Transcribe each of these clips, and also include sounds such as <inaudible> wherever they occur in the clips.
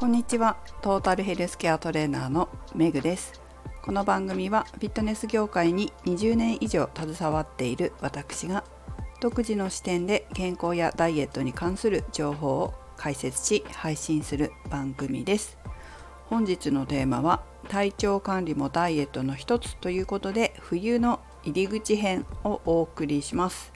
こんにちは。トータルヘルスケアトレーナーのメグです。この番組はフィットネス業界に20年以上携わっている私が独自の視点で健康やダイエットに関する情報を解説し配信する番組です。本日のテーマは体調管理もダイエットの一つということで冬の入り口編をお送りします。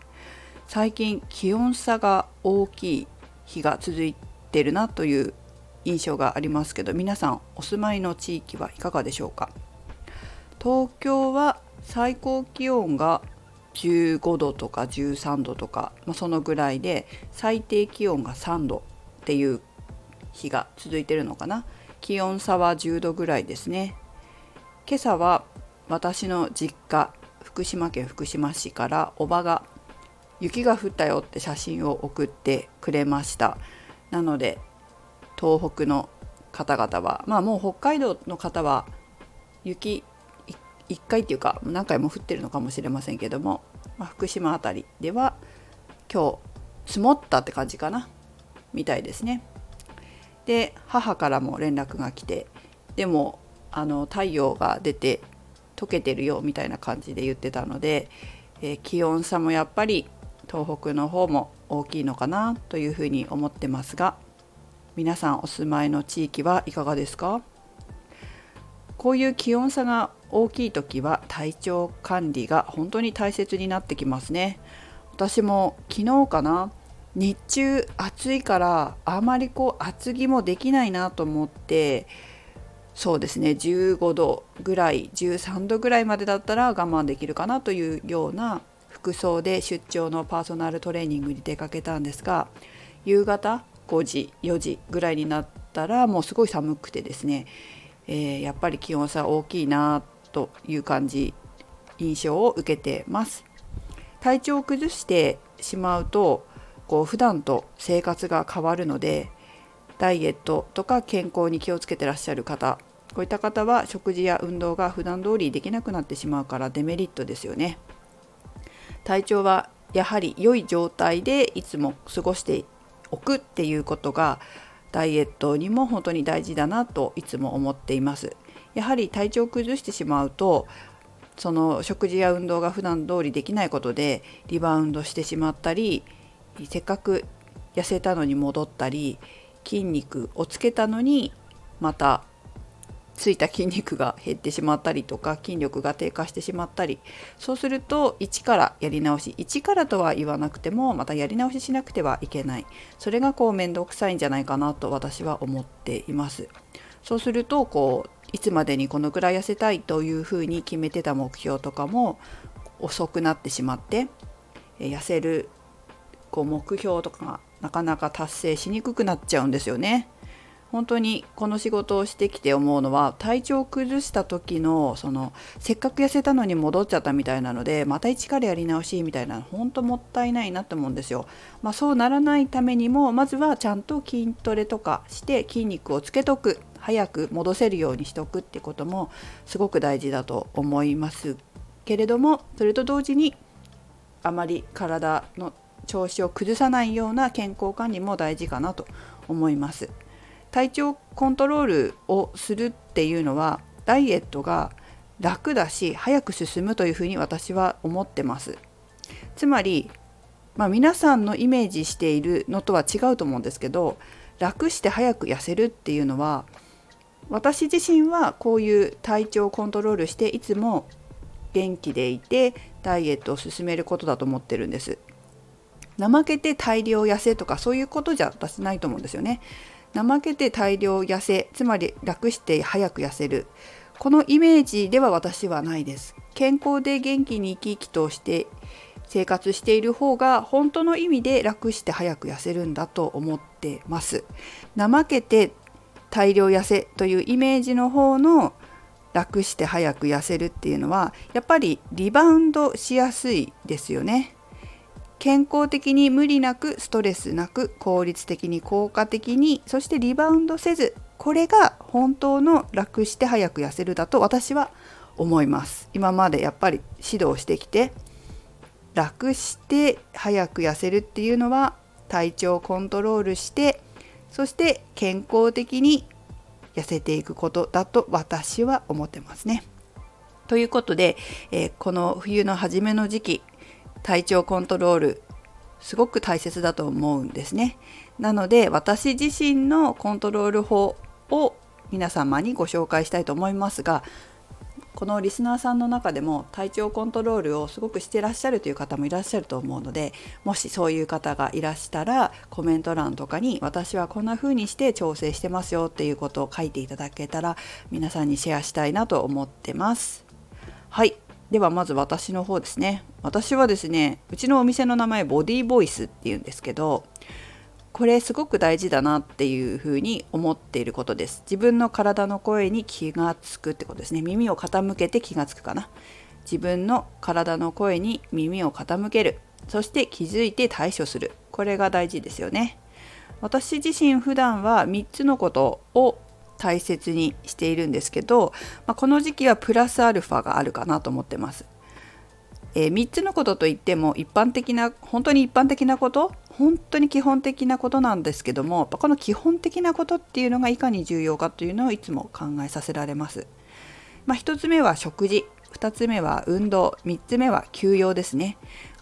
最近気温差が大きい日が続いてるなという印象がありますけど皆さんお住まいの地域はいかがでしょうか？東京は最高気温が15度とか13度とか、まあ、そのぐらいで最低気温が3度っていう日が続いてるのかな？気温差は10度ぐらいですね。今朝は私の実家福島県福島市からおばが雪が降ったよって写真を送ってくれました。なので東北の方々はまあもう北海道の方は雪1回っていうか何回も降ってるのかもしれませんけども、まあ、福島辺りでは今日積もったって感じかなみたいですね。で母からも連絡が来てでもあの太陽が出て溶けてるよみたいな感じで言ってたので、えー、気温差もやっぱり東北の方も大きいのかなというふうに思ってますが皆さんお住まいの地域はいかがですか？こういう気温差が大きい時は体調管理が本当に大切になってきますね。私も昨日かな日中暑いからあまりこう厚着もできないなと思ってそうですね15度ぐらい13度ぐらいまでだったら我慢できるかなというような服装で出張のパーソナルトレーニングに出かけたんですが夕方5時4時ぐらいになったらもうすごい寒くてですね、えー、やっぱり気温差大きいなという感じ印象を受けてます。体調を崩してしまうとこう普段と生活が変わるのでダイエットとか健康に気をつけてらっしゃる方こういった方は食事や運動が普段通りできなくなってしまうからデメリットですよね。体調はやはり良い状態でいつも過ごしておくっていうことがダイエットにも本当に大事だなといつも思っています。やはり体調を崩してしまうとその食事や運動が普段通りできないことでリバウンドしてしまったりせっかく痩せたのに戻ったり筋肉をつけたのにまたついた筋肉が減ってしまったりとか筋力が低下してしまったりそうすると一からやり直し一からとは言わなくてもまたやり直ししなくてはいけないそれがこう面倒くさいんじゃないかなと私は思っていますそうするとこういつまでにこのくらい痩せたいというふうに決めてた目標とかも遅くなってしまって痩せるこう目標とかがなかなか達成しにくくなっちゃうんですよね。本当にこの仕事をしてきて思うのは体調を崩した時のそのせっかく痩せたのに戻っちゃったみたいなのでまた一からやり直しみたいな本当もったいないなって思うんですよ。まあ、そうならないためにもまずはちゃんと筋トレとかして筋肉をつけとく早く戻せるようにしておくってこともすごく大事だと思いますけれどもそれと同時にあまり体の調子を崩さないような健康管理も大事かなと思います。体調コントロールをするっていうのはダイエットが楽だし早く進むというふうに私は思ってます。つまり、まあ、皆さんのイメージしているのとは違うと思うんですけど楽して早く痩せるっていうのは私自身はこういう体調をコントロールしていつも元気でいてダイエットを進めることだと思ってるんです。怠けて大量痩せとかそういうことじゃ私ないと思うんですよね。怠けて大量痩せつまり楽して早く痩せる。このイメージでは私はないです。健康で元気に生き生きとして生活している方が本当の意味で楽して早く痩せるんだと思ってます。怠けて大量痩せというイメージの方の楽して早く痩せるっていうのはやっぱりリバウンドしやすいですよね。健康的に無理なくストレスなく効率的に効果的にそしてリバウンドせずこれが本当の楽して早く痩せるだと私は思います今までやっぱり指導してきて楽して早く痩せるっていうのは体調をコントロールしてそして健康的に痩せていくことだと私は思ってますね。ということで、えー、この冬の初めの時期体調コントロールすごく大切だと思うんですね。なので私自身のコントロール法を皆様にご紹介したいと思いますがこのリスナーさんの中でも体調コントロールをすごくしてらっしゃるという方もいらっしゃると思うのでもしそういう方がいらしたらコメント欄とかに私はこんな風にして調整してますよっていうことを書いていただけたら皆さんにシェアしたいなと思ってます。はいではまず私の方ですね。私はですねうちのお店の名前ボディーボイスっていうんですけどこれすごく大事だなっていうふうに思っていることです。自分の体の声に気がつくってことですね。耳を傾けて気がつくかな。自分の体の声に耳を傾ける。そして気づいて対処する。これが大事ですよね。私自身普段は3つのことを大切にしているんですけど、まあ、この時期はプラスアルファがあるかなと思ってますえー、3つのことといっても一般的な本当に一般的なこと本当に基本的なことなんですけどもこの基本的なことっていうのがいかに重要かというのをいつも考えさせられます。まあ、1つ目は食事2つ目は運動3つ目は休養ですね。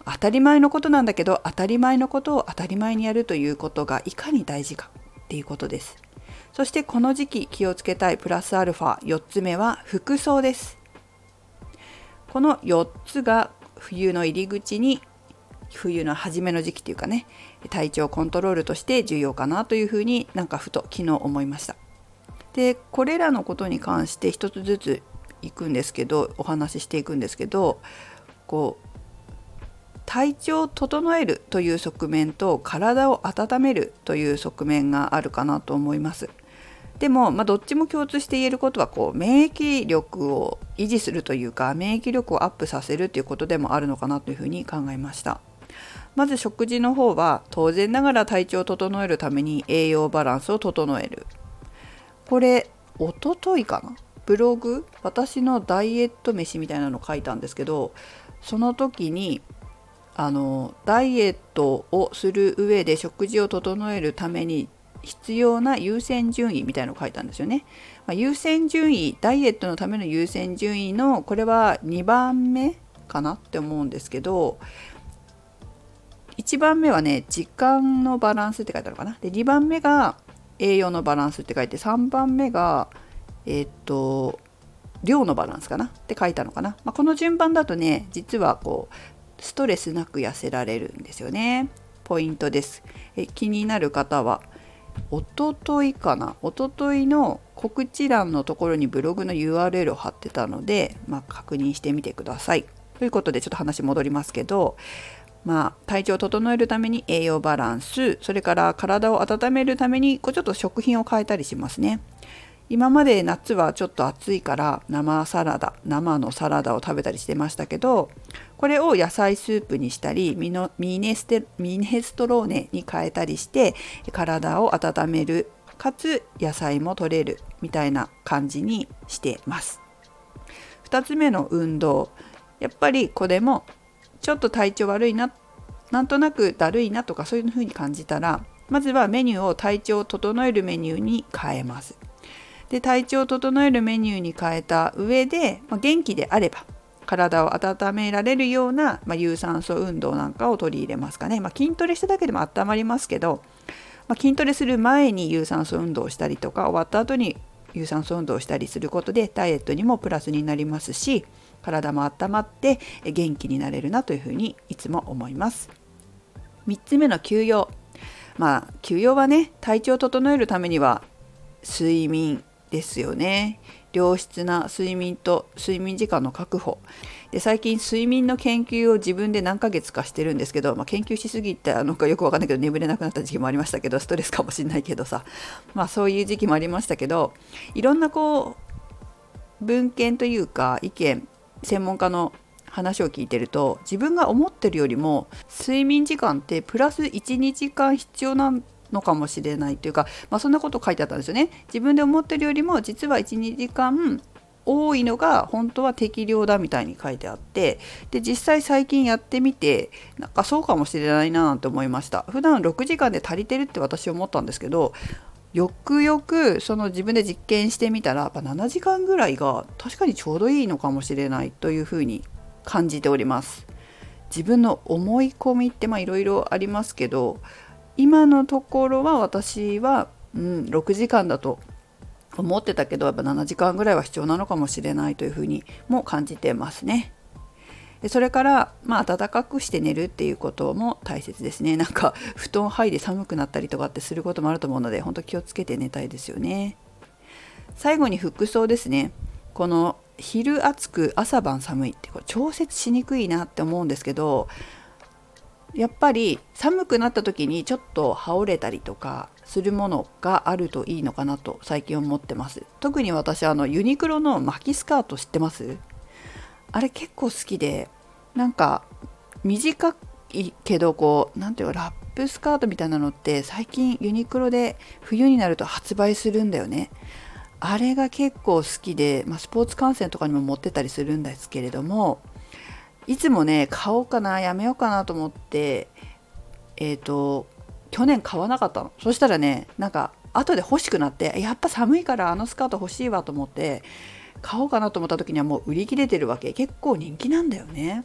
当たり前のことなんだけど当たり前のことを当たり前にやるということがいかに大事かっていうことです。そしてこの時期気をつけたいプラスアルファ4つ目は服装です。この4つが冬の入り口に冬の初めの時期っていうかね体調コントロールとして重要かなというふうになんかふと昨日思いましたでこれらのことに関して一つずついくんですけどお話ししていくんですけどこう体調を整えるという側面と体を温めるという側面があるかなと思いますでも、まあ、どっちも共通して言えることはこう免疫力を維持するというか免疫力をアップさせるということでもあるのかなというふうに考えました。まず食事の方は当然ながら体調を整えるために栄養バランスを整える。これおとといかな？ブログ私のダイエット飯みたいなの書いたんですけどその時にあのダイエットをする上で食事を整えるために必要な優先順位みたいのを書いたんですよね。まあ、優先順位ダイエットのための優先順位のこれは2番目かなって思うんですけど1番目はね時間のバランスって書いてあるかな。で2番目が栄養のバランスって書いて3番目がえー、っと量のバランスかなって書いたのかな。まあ、この順番だとね実はこうストレスなく痩せられるんですよね。ポイントです。え気になる方はおとといかなおとといの告知欄のところにブログの URL を貼ってたので、まあ、確認してみてください。ということでちょっと話戻りますけど、まあ、体調を整えるために栄養バランスそれから体を温めるためにこうちょっと食品を変えたりしますね。今まで夏はちょっと暑いから生サラダ生のサラダを食べたりしてましたけどこれを野菜スープにしたりミノミネステミネストローネに変えたりして体を温めるかつ野菜も取れるみたいな感じにしてます。2つ目の運動やっぱりこれもちょっと体調悪いななんとなくだるいなとかそういう風に感じたらまずはメニューを体調を整えるメニューに変えます。で体調を整えるメニューに変えた上で、まあ、元気であれば体を温められるような、まあ、有酸素運動なんかを取り入れますかね、まあ、筋トレしただけでも温まりますけど、ま筋トレする前に有酸素運動をしたりとか終わった後に有酸素運動をしたりすることでダイエットにもプラスになりますし体も温まって元気になれるなというふうにいつも思います。3つ目の休養まあ休養はね体調を整えるためには睡眠ですよね。良質な睡眠と睡眠時間の確保。で最近睡眠の研究を自分で何ヶ月かしてるんですけど、まあ、研究しすぎたのかよくわかんないけど眠れなくなった時期もありましたけどストレスかもしんないけどさ。まあそういう時期もありましたけどいろんなこう文献というか意見専門家の話を聞いてると自分が思ってるよりも睡眠時間ってプラス12時間必要なんのかもしれないというか、まあ、そんなこと書いてあったんですよね。自分で思ってるよりも実は12時間多いのが本当は適量だみたいに書いてあってで実際最近やってみてなんかそうかもしれないなと思いました普段6時間で足りてるって私思ったんですけどよくよくその自分で実験してみたらやっぱ7時間ぐらいが確かにちょうどいいのかもしれないというふうに感じております自分の思い込みっていろいろありますけど今のところは私は、うん、6時間だと思ってたけどやっぱ7時間ぐらいは必要なのかもしれないというふうにも感じてますね。それからまあ暖かくして寝るっていうことも大切ですね。<laughs> なんか布団剥いで寒くなったりとかってすることもあると思うので本当気をつけて寝たいですよね。最後に服装ですね。この昼暑く朝晩寒いってこれ調節しにくいなって思うんですけどやっぱり寒くなった時にちょっと羽織れたりとかするものがあるといいのかなと最近思ってます特に私あのユニクロの巻きスカート知ってます？あれ結構好きでなんか短いけどこう何ていうかラップスカートみたいなのって最近ユニクロで冬になると発売するんだよね。あれが結構好きで、まあ、スポーツ観戦とかにも持ってたりするんですけれどもいつもね買おうかなやめようかなと思ってえっ、ー、と去年買わなかったの。そしたらねなんか後で欲しくなってやっぱ寒いからあのスカート欲しいわと思って買おうかなと思った時にはもう売り切れてるわけ。結構人気なんだよね。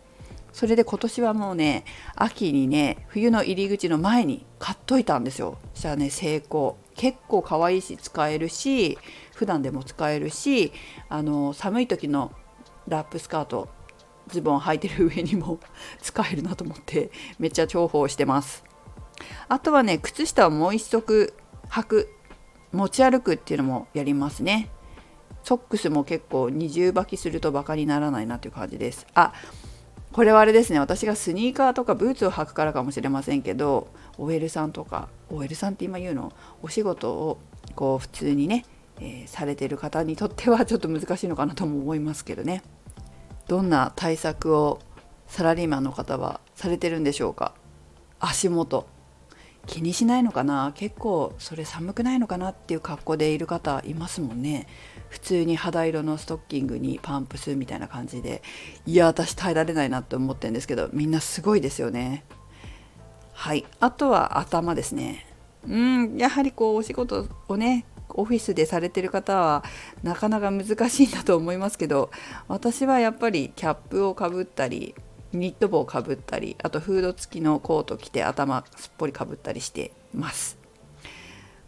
それで今年はもうね秋にね冬の入り口の前に買っといたんですよ。そしたらね成功結構可愛いし使えるし普段でも使えるしあの寒い時のラップスカートズボン履いてる上にも <laughs> 使えるなと思ってめっちゃ重宝してます。あとはね靴下をもう一足履く持ち歩くっていうのもやりますね。ソックスも結構二重履きするとバカにならないなという感じです。あこれはあれですね。私がスニーカーとかブーツを履くからかもしれませんけど OL さんとか OL さんって今言うの？お仕事をこう普通にね、えー、されてる方にとってはちょっと難しいのかなとも思いますけどね。どんな対策をサラリーマンの方はされてるんでしょうか？足元。気にしないのかな？結構それ寒くないのかなっていう格好でいる方いますもんね。普通に肌色のストッキングにパンプスみたいな感じで。いや私耐えられないなって思ってるんですけどみんなすごいですよね。はい。あとは頭ですね。うんやはりこうお仕事をねオフィスでされてる方はなかなか難しいんだと思いますけど私はやっぱりキャップをかぶったりニット帽をかぶったりあとフード付きのコート着て頭すっぽりかぶったりしてます。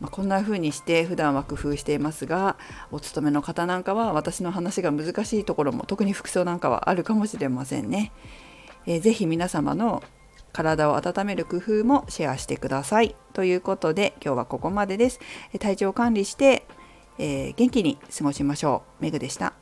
まあ、こんな風にして普段は工夫していますがお勤めの方なんかは私の話が難しいところも特に服装なんかはあるかもしれませんね。えー、ぜひ皆様の体を温める工夫もシェアしてください。ということで今日はここまでです。体調管理して、えー、元気に過ごしましょう。メグでした。